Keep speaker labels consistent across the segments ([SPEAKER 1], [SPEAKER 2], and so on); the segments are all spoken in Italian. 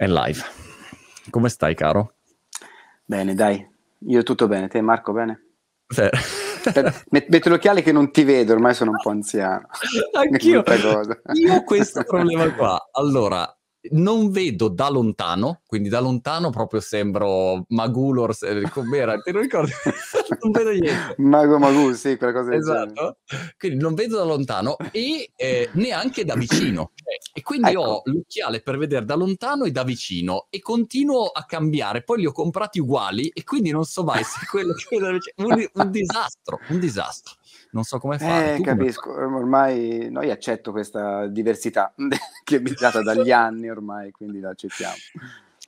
[SPEAKER 1] È live. Come stai, caro?
[SPEAKER 2] Bene, dai. Io tutto bene. Te, Marco, bene?
[SPEAKER 1] Sì.
[SPEAKER 2] Metti l'occhiale che non ti vedo, ormai sono un po' anziano.
[SPEAKER 1] Anch'io. Io ho questo problema qua. Allora, non vedo da lontano, quindi da lontano proprio sembro Magulor, com'era, te lo ricordi? non vedo niente.
[SPEAKER 2] Mago Magul, sì, quella cosa
[SPEAKER 1] Esatto, quindi non vedo da lontano e eh, neanche da vicino. E quindi ecco. ho l'occhiale per vedere da lontano e da vicino e continuo a cambiare, poi li ho comprati uguali e quindi non so mai se quello che. Un, un disastro, un disastro non so come fare.
[SPEAKER 2] Eh, capisco, come... ormai noi accetto questa diversità che è data dagli anni ormai, quindi la accettiamo.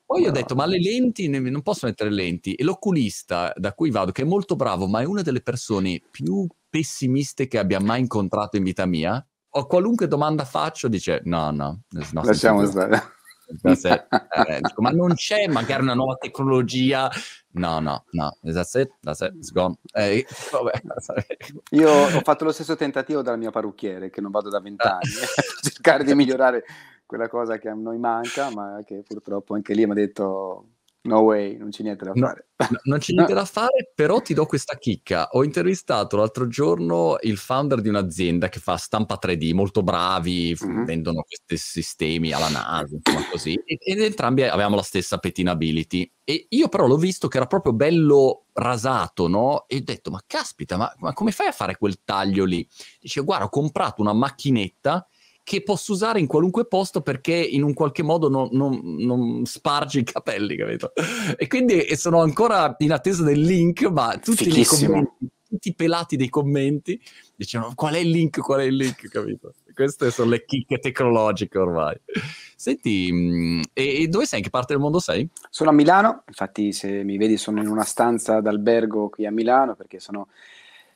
[SPEAKER 1] Poi no. ho detto, ma le lenti, non posso mettere lenti. E l'oculista da cui vado, che è molto bravo, ma è una delle persone più pessimiste che abbia mai incontrato in vita mia, o qualunque domanda faccio dice, no, no,
[SPEAKER 2] lasciamo stare.
[SPEAKER 1] Eh, dico, ma non c'è magari una nuova tecnologia No, no, no, that's it, that's it, it's gone. Eh,
[SPEAKER 2] Io ho fatto lo stesso tentativo dal mio parrucchiere, che non vado da vent'anni, per cercare di migliorare quella cosa che a noi manca, ma che purtroppo anche lì mi ha detto No way, non c'è niente da fare.
[SPEAKER 1] No, non c'è niente da fare, però ti do questa chicca. Ho intervistato l'altro giorno il founder di un'azienda che fa stampa 3D, molto bravi, mm-hmm. vendono questi sistemi alla NASA, insomma così, ed, ed entrambi avevamo la stessa pettinability. E io però l'ho visto che era proprio bello rasato, no? E ho detto, ma caspita, ma, ma come fai a fare quel taglio lì? Dice, guarda, ho comprato una macchinetta che posso usare in qualunque posto perché in un qualche modo non, non, non sparge i capelli, capito? E quindi sono ancora in attesa del link, ma tutti i commenti, tutti i pelati dei commenti dicevano qual è il link, qual è il link, capito? Queste sono le chicche tecnologiche ormai. Senti, mm, e, dove sei? In che parte del mondo sei?
[SPEAKER 2] Sono a Milano, infatti se mi vedi sono in una stanza d'albergo qui a Milano perché sono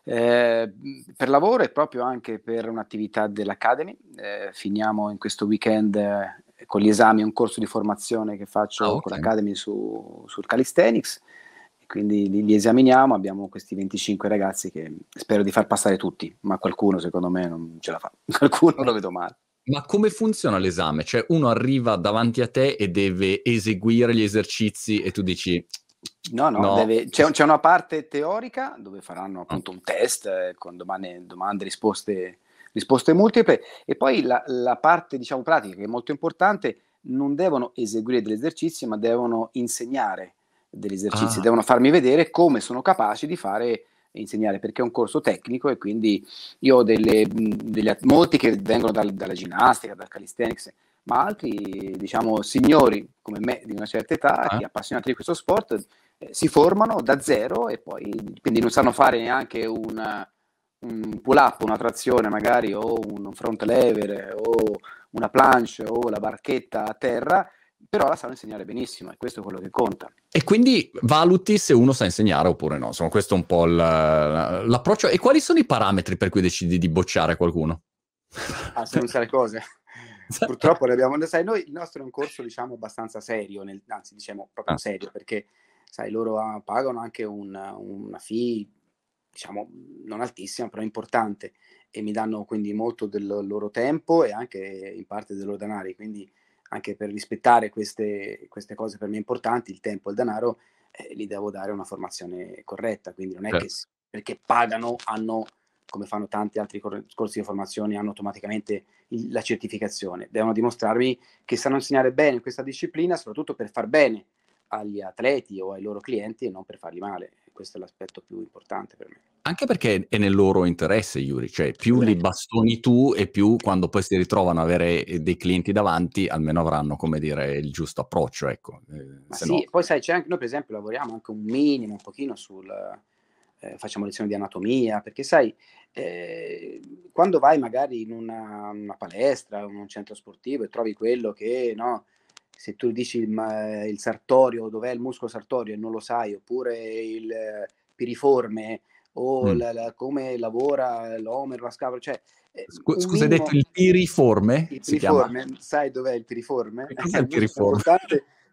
[SPEAKER 2] eh, per lavoro e proprio anche per un'attività dell'Academy. Eh, finiamo in questo weekend eh, con gli esami un corso di formazione che faccio ah, okay. con l'Academy su, sul calisthenics. Quindi li, li, esaminiamo, abbiamo questi 25 ragazzi che spero di far passare tutti, ma qualcuno secondo me non ce la fa, qualcuno lo vedo male.
[SPEAKER 1] Ma come funziona l'esame? Cioè uno arriva davanti a te e deve eseguire gli esercizi e tu dici
[SPEAKER 2] No, no, no. Deve, c'è, c'è, una parte teorica dove faranno appunto un test eh, con domande, domande risposte, risposte, multiple e poi la, la, parte diciamo pratica che è molto importante, non devono eseguire degli esercizi ma devono insegnare degli esercizi, ah. devono farmi vedere come sono capaci di fare e insegnare perché è un corso tecnico e quindi io ho delle, delle molti che vengono dal, dalla ginnastica, dal calisthenics ma altri, diciamo, signori come me di una certa età, che appassionati di questo sport, eh, si formano da zero e poi quindi non sanno fare neanche una, un pull up, una trazione magari, o un front lever, o una planche, o la barchetta a terra, però la sanno insegnare benissimo e questo è quello che conta.
[SPEAKER 1] E quindi valuti se uno sa insegnare oppure no, insomma questo è un po' l'approccio. E quali sono i parametri per cui decidi di bocciare qualcuno?
[SPEAKER 2] Ah, se non sa le cose. Purtroppo le abbiamo, sai, noi il nostro è un corso diciamo abbastanza serio, nel, anzi diciamo proprio ah. serio, perché sai, loro ah, pagano anche un, una fee, diciamo non altissima, però importante e mi danno quindi molto del loro tempo e anche in parte dei loro denari, quindi anche per rispettare queste, queste cose per me importanti, il tempo e il denaro, eh, gli devo dare una formazione corretta, quindi non è certo. che perché pagano hanno come fanno tanti altri corsi di formazione, hanno automaticamente il, la certificazione. Devono dimostrarmi che sanno insegnare bene questa disciplina, soprattutto per far bene agli atleti o ai loro clienti e non per farli male. Questo è l'aspetto più importante per me.
[SPEAKER 1] Anche perché è nel loro interesse, Yuri, cioè più li bastoni tu e più quando poi si ritrovano ad avere eh, dei clienti davanti, almeno avranno, come dire, il giusto approccio, ecco.
[SPEAKER 2] Eh, sì, no... poi sai, c'è anche, noi per esempio lavoriamo anche un minimo, un pochino sul, eh, facciamo lezioni di anatomia, perché sai, eh, quando vai magari in una, una, palestra, in un centro sportivo e trovi quello che, no, se tu dici il, il sartorio, dov'è il muscolo sartorio e non lo sai, oppure il piriforme, o mm. la, la, come lavora l'omer, la scapula, cioè...
[SPEAKER 1] Eh, Scusa, minimo, hai detto il piriforme?
[SPEAKER 2] Il piriforme, sai dov'è il piriforme?
[SPEAKER 1] Cos'è il piriforme?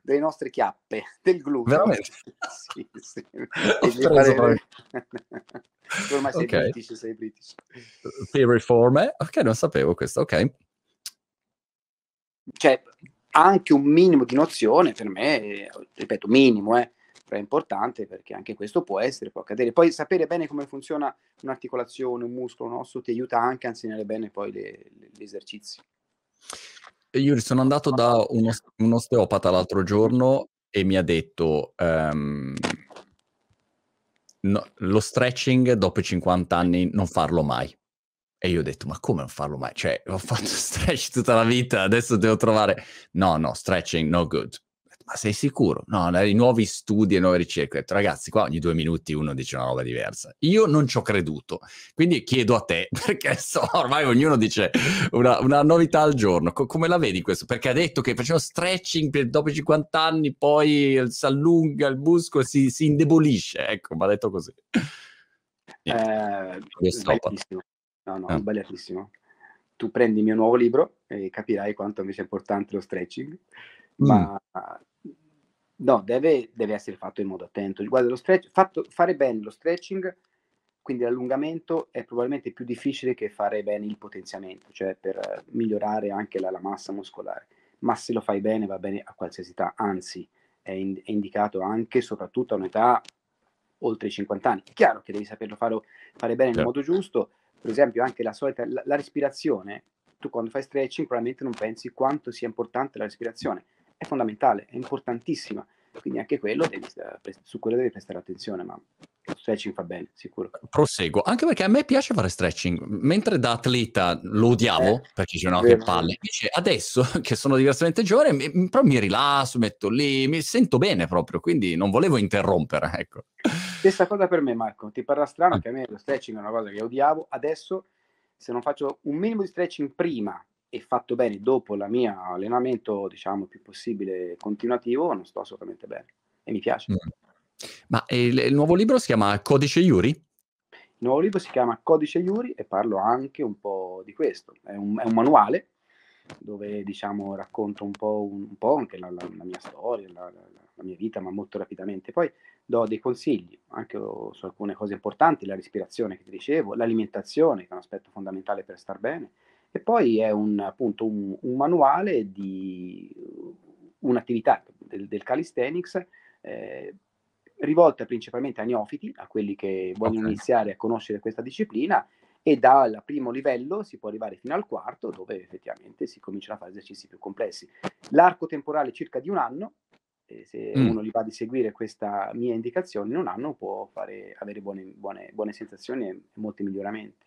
[SPEAKER 2] Delle nostre chiappe, del glutine.
[SPEAKER 1] Veramente?
[SPEAKER 2] sì, sì. Pare... Ormai sei okay. british, sei british.
[SPEAKER 1] Piriforme? Ok, non sapevo questo, ok.
[SPEAKER 2] Cioè, anche un minimo di nozione per me, ripeto, minimo, eh, però è importante perché anche questo può essere, può accadere. Poi sapere bene come funziona un'articolazione, un muscolo, un osso ti aiuta anche a insegnare bene poi le, le, gli esercizi.
[SPEAKER 1] Io sono andato da uno, un osteopata l'altro giorno e mi ha detto um, no, lo stretching dopo i 50 anni non farlo mai. E io ho detto, ma come non farlo mai? Cioè, ho fatto stretch tutta la vita, adesso devo trovare... No, no, stretching no good ma sei sicuro? No, i nuovi studi e nuove ricerche. Ho detto, ragazzi, qua ogni due minuti uno dice una roba diversa. Io non ci ho creduto, quindi chiedo a te, perché so, ormai ognuno dice una, una novità al giorno. Co- come la vedi questo? Perché ha detto che faceva stretching per dopo i 50 anni, poi si allunga il muscolo, si, si indebolisce. Ecco, mi ha detto così.
[SPEAKER 2] Eh, sbagliatissimo. No, no, eh. sbagliatissimo. Tu prendi il mio nuovo libro e capirai quanto mi sia importante lo stretching. Mm. Ma No, deve, deve essere fatto in modo attento. Guarda, lo stretch, fatto, fare bene lo stretching, quindi l'allungamento, è probabilmente più difficile che fare bene il potenziamento, cioè per migliorare anche la, la massa muscolare. Ma se lo fai bene, va bene a qualsiasi età, anzi, è, in, è indicato anche e soprattutto a un'età oltre i 50 anni. È chiaro che devi saperlo fare, fare bene nel modo giusto, per esempio anche la solita, la, la respirazione, tu quando fai stretching probabilmente non pensi quanto sia importante la respirazione è fondamentale, è importantissima. Quindi anche quello devi, su quello devi prestare attenzione, ma lo stretching fa bene, sicuro.
[SPEAKER 1] Proseguo, anche perché a me piace fare stretching, mentre da atleta lo odiavo, eh, perché dicevo no, che palle, invece adesso che sono diversamente giovane, mi, però mi rilasso, metto lì, mi sento bene proprio, quindi non volevo interrompere, ecco.
[SPEAKER 2] Stessa cosa per me Marco, ti parla strano ah. che a me lo stretching è una cosa che odiavo, adesso se non faccio un minimo di stretching prima e fatto bene dopo il mio allenamento, diciamo, più possibile continuativo, non sto assolutamente bene e mi piace. Mm.
[SPEAKER 1] Ma il, il, nuovo libro si chiama Codice Yuri?
[SPEAKER 2] Il nuovo libro si chiama Codice Yuri e parlo anche un po' di questo. È un, è un manuale dove, diciamo, racconto un po', un, un po anche la, la, la, mia storia, la, la, mia vita, ma molto rapidamente. Poi do dei consigli anche su alcune cose importanti, la respirazione che ti dicevo, l'alimentazione, che è un aspetto fondamentale per star bene, e poi è un, appunto un, un manuale di un'attività del, del calisthenics eh, rivolta principalmente a neofiti, a quelli che vogliono okay. iniziare a conoscere questa disciplina e dal primo livello si può arrivare fino al quarto dove effettivamente si cominciano a fare esercizi più complessi. L'arco temporale è circa di un anno, e se mm. uno gli va di seguire questa mia indicazione in un anno può fare, avere buone, buone, buone sensazioni e molti miglioramenti.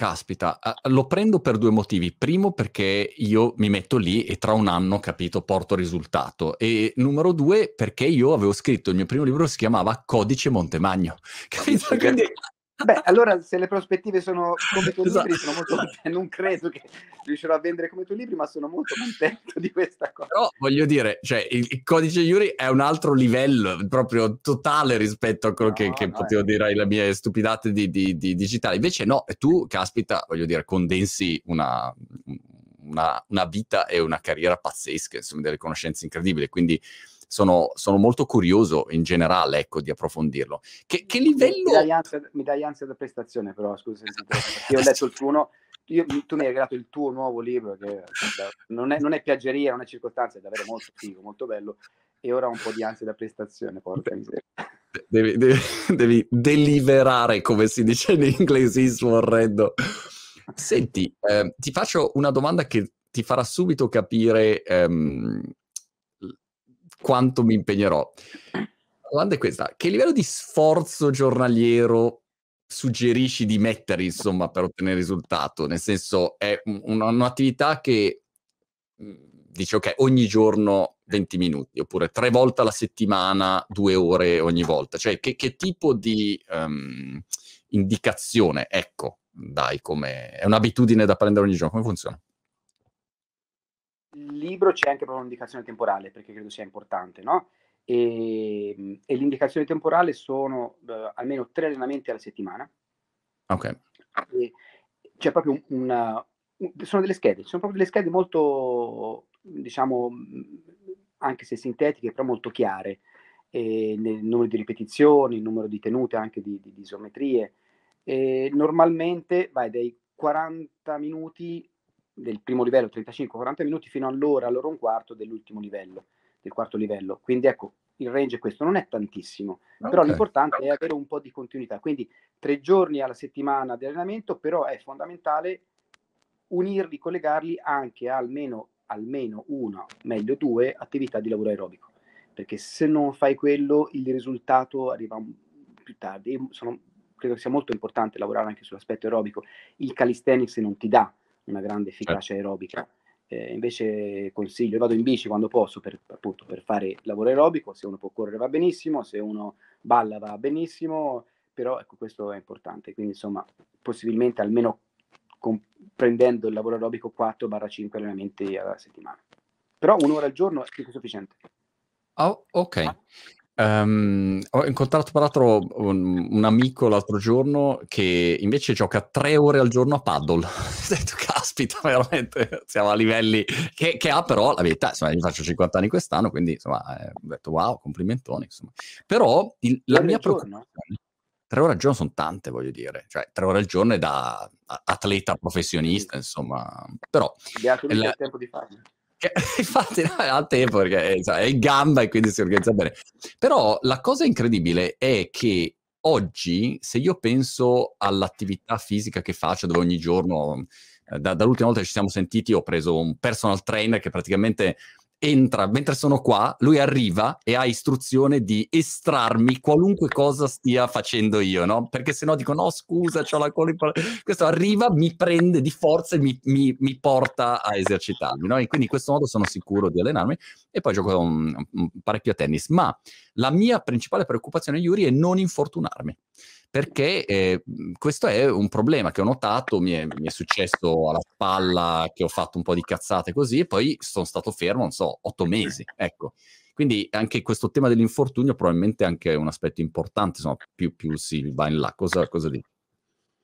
[SPEAKER 1] Caspita, lo prendo per due motivi. Primo perché io mi metto lì e tra un anno, capito, porto risultato. E numero due perché io avevo scritto il mio primo libro si chiamava Codice Montemagno. Capito? Quindi
[SPEAKER 2] Beh, allora se le prospettive sono come i tuoi esatto. libri, sono molto non credo che riuscirò a vendere come i tuoi libri, ma sono molto contento di questa cosa.
[SPEAKER 1] Però voglio dire, cioè, il, il codice Yuri è un altro livello proprio totale rispetto a quello no, che, che no, potevo dire alle mie stupidate di, di, di, digitali. Invece no, tu, caspita, voglio dire, condensi una, una, una vita e una carriera pazzesche, insomma, delle conoscenze incredibili, quindi sono, sono molto curioso in generale ecco, di approfondirlo. Che, che livello...
[SPEAKER 2] Mi dai, ansia, mi dai ansia da prestazione però, scusa, io ho letto il tuo... No, io, tu mi hai regalato il tuo nuovo libro, che non è, non è piaggeria, non è circostanza, è davvero molto figo, molto bello, e ora ho un po' di ansia da prestazione, porca miseria.
[SPEAKER 1] Devi, devi, devi, deliberare, come si dice in inglesismo orrendo. Senti, eh, ti faccio una domanda che ti farà subito capire ehm, quanto mi impegnerò. La domanda è questa: che livello di sforzo giornaliero suggerisci di mettere, insomma, per ottenere risultato? Nel senso, è un, un'attività che mhmm, dice ok, ogni giorno 20 minuti, oppure tre volte alla settimana, due ore ogni volta. Cioè, che, che tipo di um, indicazione, ecco, dai, come è un'abitudine da prendere ogni giorno? Come funziona?
[SPEAKER 2] Libro c'è anche proprio un'indicazione temporale, perché credo sia importante, no? E, ehm, e l'indicazione temporale sono uh, almeno tre allenamenti alla settimana.
[SPEAKER 1] Ok.
[SPEAKER 2] E c'è proprio una, un, sono delle schede, sono proprio delle schede molto, diciamo, anche se sintetiche, però molto chiare. E nel numero di ripetizioni, il numero di tenute, anche di, di, di isometrie. E normalmente vai dai 40 minuti del primo livello 35-40 minuti fino all'ora, all'ora un quarto dell'ultimo livello, del quarto livello. Quindi ecco, il range è questo, non è tantissimo, okay. però l'importante è avere un po' di continuità. Quindi tre giorni alla settimana di allenamento, però è fondamentale unirli, collegarli anche a almeno, almeno una, meglio due attività di lavoro aerobico. Perché se non fai quello, il risultato arriva più tardi. Sono, credo sia molto importante lavorare anche sull'aspetto aerobico. Il calisthenics non ti dà una grande efficacia certo. aerobica. Eh, invece consiglio, io vado in bici quando posso per, appunto, per fare lavoro aerobico, se uno può correre va benissimo, se uno balla va benissimo, però ecco questo è importante, quindi insomma possibilmente almeno comprendendo il lavoro aerobico 4-5 allenamenti alla settimana. Però un'ora al giorno è più che sufficiente.
[SPEAKER 1] Oh, ok. Um, ho incontrato peraltro un, un, amico l'altro giorno che invece gioca tre ore al giorno a paddle. ho detto, caspita, veramente siamo a livelli che, che, ha però la verità, insomma, io faccio 50 anni quest'anno, quindi insomma, eh, ho detto wow, complimentoni. Insomma. Però il, la mia preoccupazione... Tre ore al giorno sono tante, voglio dire. Cioè, tre ore al giorno è da atleta professionista, insomma. Però...
[SPEAKER 2] Beato il tempo di farlo.
[SPEAKER 1] Infatti no, ha tempo perché è in gamba e quindi si organizza bene. Però la cosa incredibile è che oggi, se io penso all'attività fisica che faccio, dove ogni giorno, eh, da, dall'ultima volta che ci siamo sentiti, ho preso un personal trainer che praticamente entra mentre sono qua, lui arriva e ha istruzione di estrarmi qualunque cosa stia facendo io, no? Perché se no dico no scusa, c'ho la colla questo arriva, mi prende di forza e mi, mi, mi porta a esercitarmi, no? E quindi in questo modo sono sicuro di allenarmi e poi gioco un, un parecchio a tennis, ma la mia principale preoccupazione Yuri è non infortunarmi perché eh, questo è un problema che ho notato, mi è, mi è, successo alla spalla che ho fatto un po' di cazzate così e poi sono stato fermo, non so, otto mesi, ecco. Quindi anche questo tema dell'infortunio probabilmente è anche un aspetto importante, insomma, più, più si va in là. Cosa, cosa dici?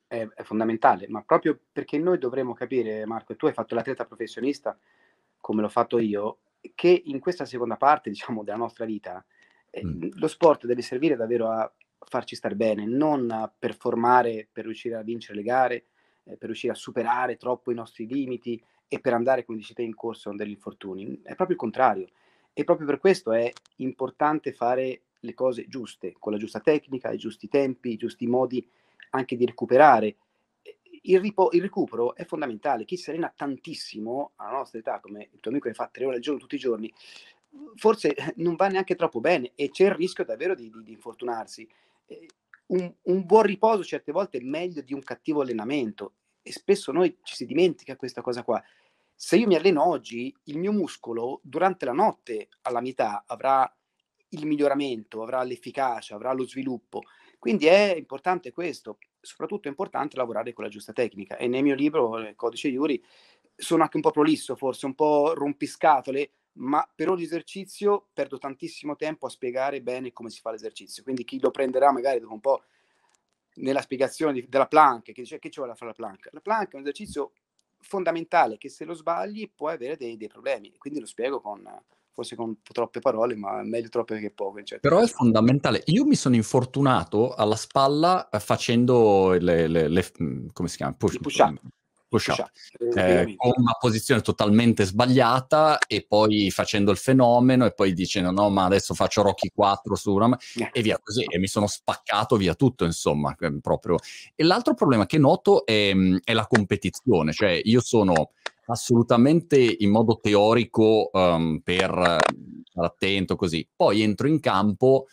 [SPEAKER 2] È, è, fondamentale, ma proprio perché noi dovremmo capire, Marco, tu hai fatto l'atleta professionista come l'ho fatto io, che in questa seconda parte, diciamo, della nostra vita, eh, mm. lo sport deve servire davvero a farci stare bene, non performare per riuscire a vincere le gare, eh, per riuscire a superare troppo i nostri limiti e per andare, come dici te, in corso degli infortuni. È proprio il contrario. E proprio per questo è importante fare le cose giuste, con la giusta tecnica, i giusti tempi, i giusti modi anche di recuperare. Il, ripo- il recupero è fondamentale. Chi si allena tantissimo alla nostra età, come il tuo amico che fa tre ore al giorno tutti i giorni, forse non va neanche troppo bene e c'è il rischio davvero di, di, di infortunarsi. Eh, un, un, buon riposo certe volte è meglio di un cattivo allenamento e spesso noi ci si dimentica questa cosa qua. Se io mi alleno oggi, il mio muscolo durante la notte alla metà avrà il miglioramento, avrà l'efficacia, avrà lo sviluppo. Quindi è importante questo, soprattutto è importante lavorare con la giusta tecnica. E nel mio libro, il Codice Iuri, sono anche un po' prolisso, forse un po' rompiscatole, ma per ogni esercizio perdo tantissimo tempo a spiegare bene come si fa l'esercizio. Quindi chi lo prenderà magari dopo un po' nella spiegazione di, della plank, che dice che ci vuole fare la plank? La plank è un esercizio fondamentale che se lo sbagli puoi avere dei, dei problemi. Quindi lo spiego con forse con troppe parole, ma meglio troppe che poche.
[SPEAKER 1] Però è fondamentale. Io mi sono infortunato alla spalla facendo le, le, le come si chiama?
[SPEAKER 2] Push, push up
[SPEAKER 1] push up, eh, con una posizione totalmente sbagliata e poi facendo il fenomeno e poi dicendo no ma adesso faccio Rocky 4 su una yeah. e via così. E mi sono spaccato via tutto insomma proprio. E l'altro problema che noto è, è la competizione. Cioè io sono assolutamente in modo teorico um, per stare attento così. Poi entro in campo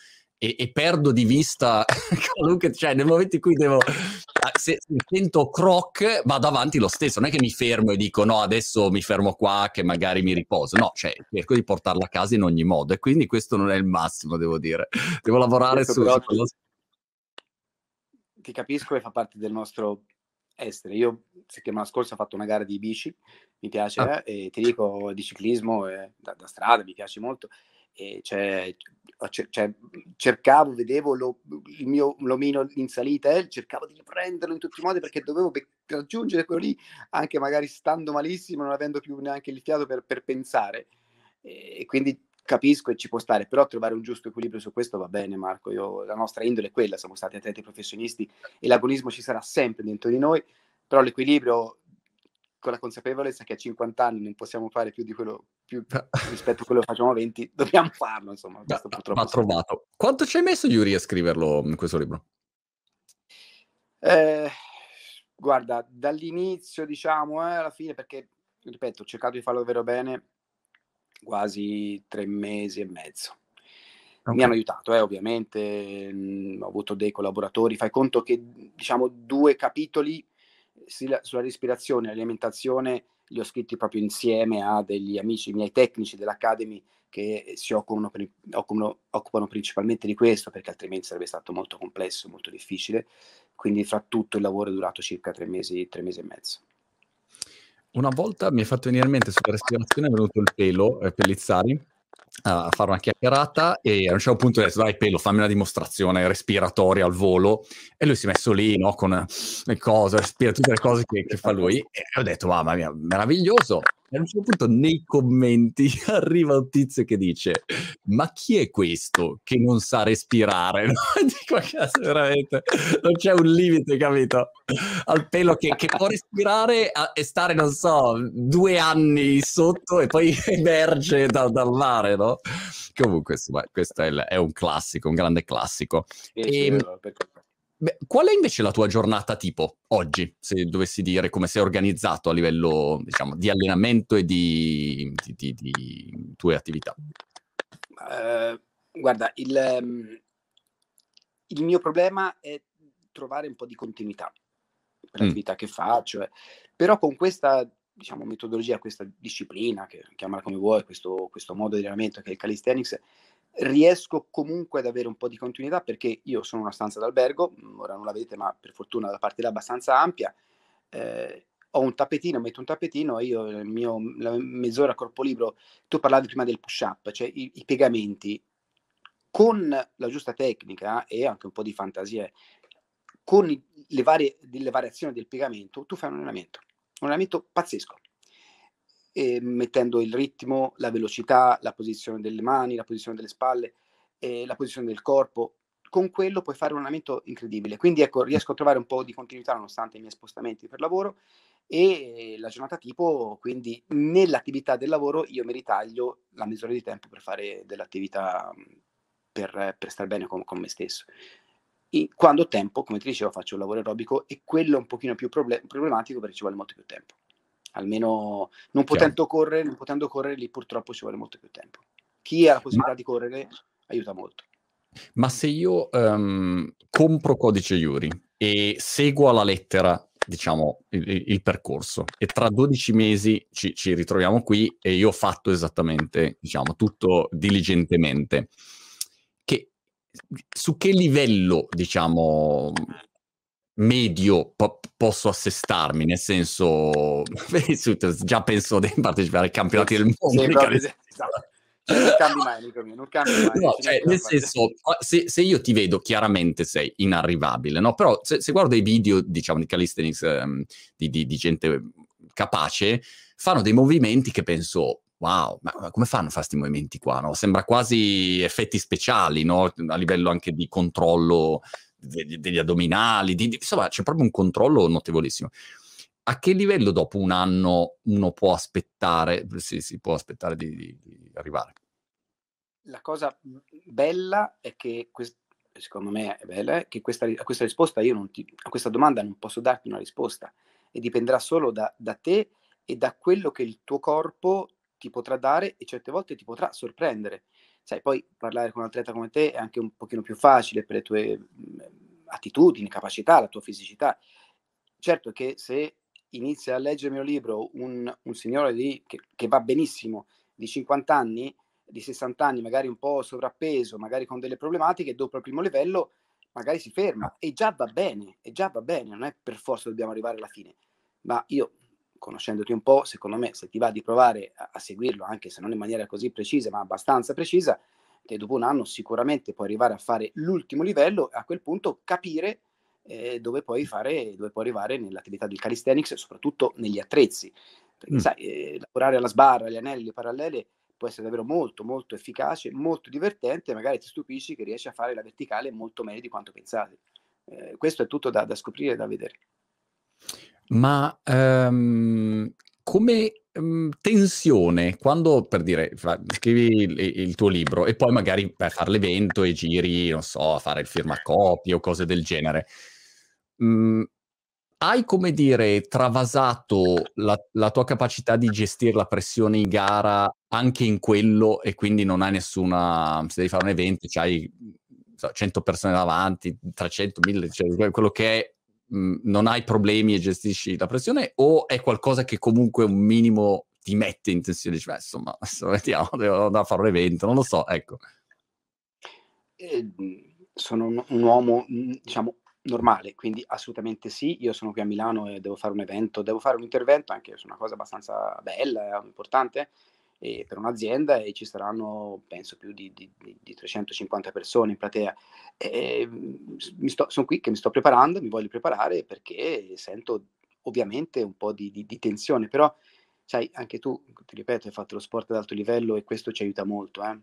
[SPEAKER 1] e, e, perdo di vista qualunque, cioè nel momento in cui devo, ah, se, se sento croc, vado avanti lo stesso, non è che mi fermo e dico no, adesso mi fermo qua che magari mi riposo, no, cioè cerco di portarla a casa in ogni modo. E quindi questo non è il massimo, devo dire, devo lavorare su, su quello...
[SPEAKER 2] Ti capisco e fa parte del nostro essere. Io settimana scorsa ho fatto una gara di bici, mi piace, ah. eh, e ti dico di ciclismo eh, da, da strada, mi piace molto. E cioè, cioè, cercavo, vedevo lo, il mio l'omino in salita, eh, cercavo di riprenderlo in tutti i modi perché dovevo be- raggiungere quello lì, anche magari stando malissimo, non avendo più neanche il fiato per, per pensare. E quindi capisco e ci può stare, però trovare un giusto equilibrio su questo va bene, Marco. Io, la nostra indole è quella, siamo stati atleti professionisti e l'agonismo ci sarà sempre dentro di noi, però l'equilibrio con la consapevolezza che a 50 anni non possiamo fare più di quello più rispetto a quello che facciamo a 20, dobbiamo farlo, insomma.
[SPEAKER 1] Questo da, purtroppo. Ma trovato. Quanto ci hai messo, Yuri, a scriverlo in questo libro?
[SPEAKER 2] Eh, guarda, dall'inizio, diciamo, eh, alla fine, perché, ripeto, ho cercato di farlo davvero bene, quasi tre mesi e mezzo. Okay. Mi hanno aiutato, eh, ovviamente, mh, ho avuto dei collaboratori, fai conto che, diciamo, due capitoli sulla respirazione e alimentazione li ho scritti proprio insieme a degli amici miei tecnici dell'Academy che si occupano, occupano, occupano, principalmente di questo perché altrimenti sarebbe stato molto complesso, molto difficile. Quindi fra tutto il lavoro è durato circa tre mesi, tre mesi e mezzo.
[SPEAKER 1] Una volta mi è fatto venire in mente sulla respirazione, è venuto il pelo, eh, Pellizzari, a fare una chiacchierata e a un certo punto ho detto dai pelo fammi una dimostrazione respiratoria al volo. E lui si è messo lì no, con le cose, respira tutte le cose che, che fa lui e ho detto mamma mia meraviglioso a un certo punto nei commenti arriva un tizio che dice ma chi è questo che non sa respirare? No? Dico cazzo veramente non c'è un limite capito? Al pelo che, che può respirare e stare non so due anni sotto e poi emerge da, dal mare no? Comunque insomma, questo è, il, è, un classico, un grande classico. E, ehm, Beh, qual è invece la tua giornata tipo oggi, se dovessi dire come sei organizzato a livello diciamo, di allenamento e di, di, di, di tue attività?
[SPEAKER 2] Uh, guarda, il, um, il, mio problema è trovare un po' di continuità per mm. l'attività che faccio, eh. però con questa diciamo, metodologia, questa disciplina, che chiamala come vuoi, questo, questo modo di allenamento che è il calisthenics, riesco comunque ad avere un po' di continuità perché io sono una stanza d'albergo, mm, ora non la vedete ma per fortuna la parte è abbastanza ampia, eh, ho un tappetino, metto un tappetino e io il mio, la mezz'ora corpo libero, tu parlavi prima del push up, cioè i, i piegamenti, con la giusta tecnica e anche un po' di fantasia, con le, varie, le variazioni del piegamento, tu fai un allenamento, un allenamento pazzesco eh, mettendo il ritmo, la velocità, la posizione delle mani, la posizione delle spalle, eh, la posizione del corpo. Con quello puoi fare un allenamento incredibile. Quindi ecco, riesco a trovare un po' di continuità nonostante i miei spostamenti per lavoro e la giornata tipo, quindi nell'attività del lavoro io mi ritaglio la misura di tempo per fare dell'attività per, per stare bene con, con me stesso. Quando ho tempo, come ti dicevo, faccio un lavoro aerobico e quello è un pochino più proble- problematico perché ci vuole molto più tempo almeno non potendo correre, non potendo correre lì purtroppo ci vuole molto più tempo. Chi ha la possibilità Ma... di correre aiuta molto.
[SPEAKER 1] Ma se io um, compro codice Yuri e seguo alla lettera, diciamo, il, il percorso e tra 12 mesi ci, ci, ritroviamo qui e io ho fatto esattamente, diciamo, tutto diligentemente, che, su che livello, diciamo, medio po- posso assestarmi, nel senso, già penso di partecipare ai campionati del mondo.
[SPEAKER 2] Non cambi mai, amico mio, non cambi mai.
[SPEAKER 1] No, cioè, nel senso, se, se, io ti vedo, chiaramente sei inarrivabile, no? Però se, se guardo i video, diciamo, di calisthenics, um, di, di, di, gente capace, fanno dei movimenti che penso, wow, ma, ma come fanno a fare questi movimenti qua, no? Sembra quasi effetti speciali, no? A livello anche di controllo degli, degli addominali, di, di, insomma c'è proprio un controllo notevolissimo. A che livello dopo un anno uno può aspettare, si, si può aspettare di, di, arrivare?
[SPEAKER 2] La cosa bella è che, quest- secondo me è bella, è che questa, a questa risposta io non ti, a questa domanda non posso darti una risposta e dipenderà solo da, da te e da quello che il tuo corpo ti potrà dare e certe volte ti potrà sorprendere sai, poi parlare con un atleta come te è anche un pochino più facile per le tue attitudini, capacità, la tua fisicità. Certo che se inizia a leggere il mio libro un, un signore di, che, che, va benissimo di 50 anni, di 60 anni, magari un po' sovrappeso, magari con delle problematiche, dopo il primo livello magari si ferma e già va bene, e già va bene, non è per forza dobbiamo arrivare alla fine. Ma io conoscendoti un po', secondo me, se ti va di provare a, a seguirlo, anche se non in maniera così precisa, ma abbastanza precisa, che dopo un anno sicuramente puoi arrivare a fare l'ultimo livello e a quel punto capire eh, dove, puoi fare, dove puoi arrivare nell'attività del calisthenics, soprattutto negli attrezzi. Perché mm. sai, eh, lavorare alla sbarra, agli anelli, le parallele può essere davvero molto, molto efficace, molto divertente, magari ti stupisci che riesci a fare la verticale molto meglio di quanto pensavi. Eh, questo è tutto da, da scoprire e da vedere.
[SPEAKER 1] Ma um, come um, tensione, quando per dire, fa, scrivi il, il, tuo libro e poi magari per fare l'evento e giri, non so, a fare il firmacopie o cose del genere, um, hai come dire travasato la, la, tua capacità di gestire la pressione in gara anche in quello e quindi non hai nessuna, se devi fare un evento, c'hai 100 persone davanti, 300, 1000, cioè quello che è non hai problemi e gestisci la pressione o è qualcosa che comunque un minimo ti mette in tensione? Dici, beh, insomma, adesso vediamo, devo andare a fare un evento, non lo so, ecco.
[SPEAKER 2] Eh, sono un uomo, diciamo, normale, quindi assolutamente sì. Io sono qui a Milano e devo fare un evento, devo fare un intervento anche su una cosa abbastanza bella, importante eh, per un'azienda e ci saranno, penso, più di, di, di 350 persone in platea. E, sto, sono qui che mi sto preparando, mi voglio preparare perché sento ovviamente un po' di, di tensione, però sai, anche tu, ti ripeto, hai fatto lo sport ad alto livello e questo ci aiuta molto, eh?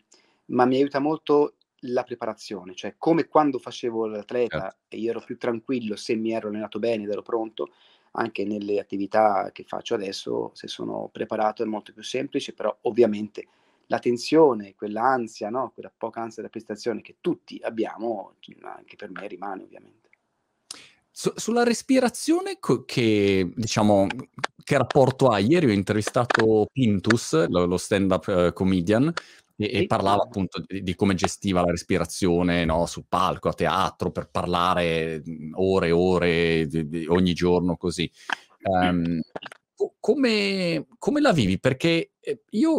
[SPEAKER 2] ma mi aiuta molto la preparazione, cioè come quando facevo l'atleta certo. e io ero più tranquillo se mi ero allenato bene ed ero pronto, anche nelle attività che faccio adesso, se sono preparato è molto più semplice, però ovviamente la tensione, quell'ansia, no? quella poca ansia da prestazione che tutti abbiamo, anche per me rimane ovviamente.
[SPEAKER 1] Su, sulla respirazione, co- che, diciamo, che rapporto hai? Ieri ho intervistato Pintus, lo, lo stand-up uh, comedian, e, e parlava appunto di, di, come gestiva la respirazione no? sul palco, a teatro, per parlare ore e ore di, di, ogni giorno così. Um, come, come, la vivi? Perché eh, io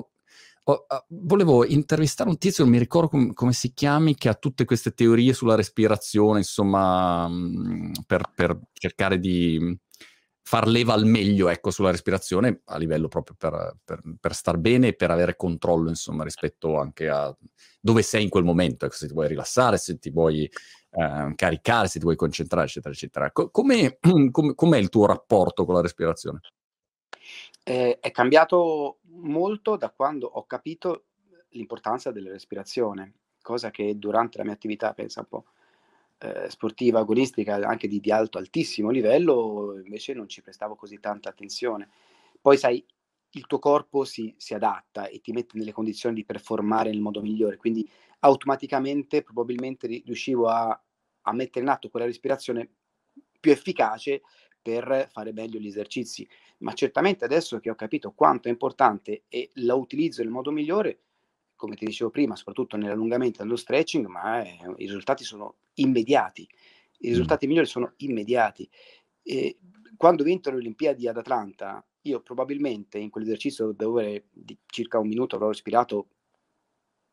[SPEAKER 1] uh, volevo intervistare un tizio, non mi ricordo com- come si chiami, che ha tutte queste teorie sulla respirazione, insomma, mh, per, per cercare di far leva al meglio ecco, sulla respirazione a livello proprio per, per, per, star bene e per avere controllo insomma rispetto anche a dove sei in quel momento, ecco, se ti vuoi rilassare, se ti vuoi eh, caricare, se ti vuoi concentrare eccetera eccetera. Co- com'è, com- com'è, il tuo rapporto con la respirazione?
[SPEAKER 2] Eh, è cambiato molto da quando ho capito l'importanza della respirazione, cosa che durante la mia attività, pensa un po', eh, sportiva, agonistica, anche di, di, alto, altissimo livello, invece non ci prestavo così tanta attenzione. Poi sai, il tuo corpo si, si adatta e ti mette nelle condizioni di performare nel modo migliore, quindi automaticamente probabilmente riuscivo a, a mettere in atto quella respirazione più efficace per fare meglio gli esercizi. Ma certamente adesso che ho capito quanto è importante e la utilizzo nel modo migliore, come ti dicevo prima, soprattutto nell'allungamento e nello stretching, ma eh, i risultati sono immediati. I risultati mm. migliori sono immediati. E quando vinto le Olimpiadi ad Atlanta, io probabilmente in quell'esercizio dove di circa un minuto avrò respirato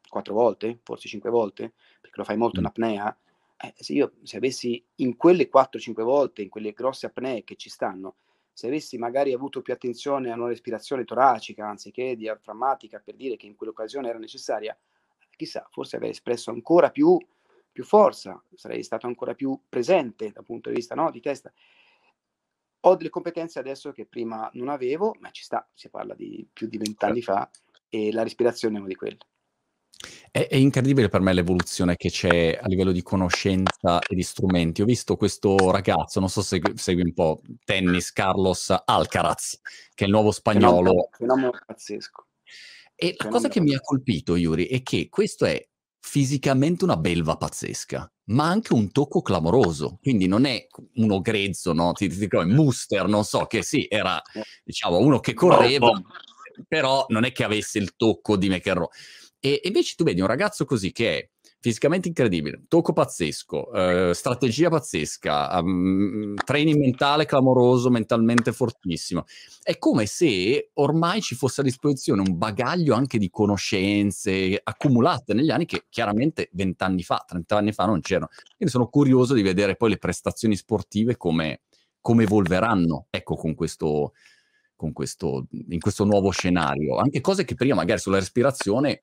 [SPEAKER 2] quattro volte, forse cinque volte, perché lo fai molto mm. in apnea. Eh, se io se avessi in quelle 4-5 volte, in quelle grosse apnee che ci stanno, se avessi magari avuto più attenzione a una respirazione toracica anziché diaframmatica per dire che in quell'occasione era necessaria, chissà, forse avrei espresso ancora più, più forza, sarei stato ancora più presente dal punto di vista no, di testa. Ho delle competenze adesso che prima non avevo, ma ci sta, si parla di più di vent'anni certo. fa e la respirazione è una di quelle.
[SPEAKER 1] È, è, incredibile per me l'evoluzione che c'è a livello di conoscenza e di strumenti. Ho visto questo ragazzo, non so se segui un po' tennis, Carlos Alcaraz, che è il nuovo spagnolo.
[SPEAKER 2] Fenomeno pazzesco.
[SPEAKER 1] E la cosa che mi ha colpito, Yuri, è che questo è fisicamente una belva pazzesca, ma anche un tocco clamoroso. Quindi non è uno grezzo, no? Ti dico, è Muster, non so, che sì, era diciamo uno che correva, però non è che avesse il tocco di McEnroe. E invece tu vedi un ragazzo così che è fisicamente incredibile, tocco pazzesco, eh, strategia pazzesca, um, training mentale clamoroso, mentalmente fortissimo. È come se ormai ci fosse a disposizione un bagaglio anche di conoscenze accumulate negli anni che chiaramente vent'anni fa, trent'anni fa non c'erano. Quindi sono curioso di vedere poi le prestazioni sportive come, come evolveranno, ecco, con questo, questo, in questo nuovo scenario. Anche cose che prima magari sulla respirazione,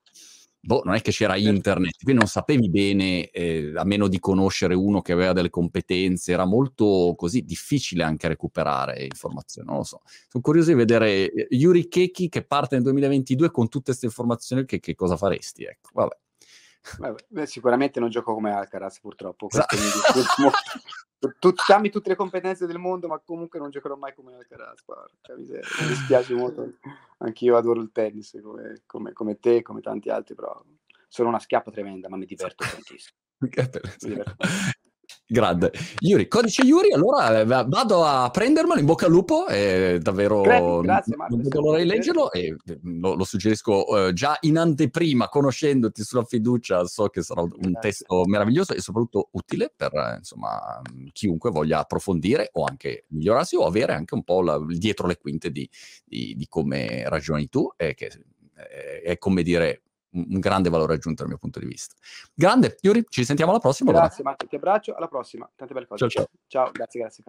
[SPEAKER 1] boh, non è che c'era certo. internet, quindi non sapevi bene, eh, a meno di conoscere uno che aveva delle competenze, era molto così difficile anche recuperare informazioni, non lo so. Sono curioso di vedere eh, Yuri Keki che parte nel 2022 con tutte queste informazioni, che, che cosa faresti? Ecco, vabbè.
[SPEAKER 2] Beh, sicuramente non gioco come Alcaraz purtroppo. Esatto. tu dammi tutte le competenze del mondo, ma comunque non giocherò mai come Alcaraz. Porca miseria, mi dispiace molto. Anch'io adoro il tennis come, come, come te, come tanti altri, però sono una schiappa tremenda, ma mi diverto tantissimo. mi
[SPEAKER 1] diverto. Grande. Yuri, codice Yuri, allora eh, vado a prendermelo, in bocca al lupo, è davvero...
[SPEAKER 2] Grazie, grazie Marco.
[SPEAKER 1] Non vedo l'ora di leggerlo e eh, lo, lo suggerisco eh, già in anteprima, conoscendoti sulla fiducia, so che sarà un grazie. testo meraviglioso e soprattutto utile per eh, insomma, chiunque voglia approfondire o anche migliorarsi o avere anche un po' la, dietro le quinte di, di, di come ragioni tu, e che è come dire un grande valore aggiunto dal mio punto di vista. Grande, Yuri, ci sentiamo alla prossima.
[SPEAKER 2] Grazie allora. Marco, ti abbraccio, alla prossima, tante belle cose.
[SPEAKER 1] Ciao ciao.
[SPEAKER 2] Ciao, grazie, grazie.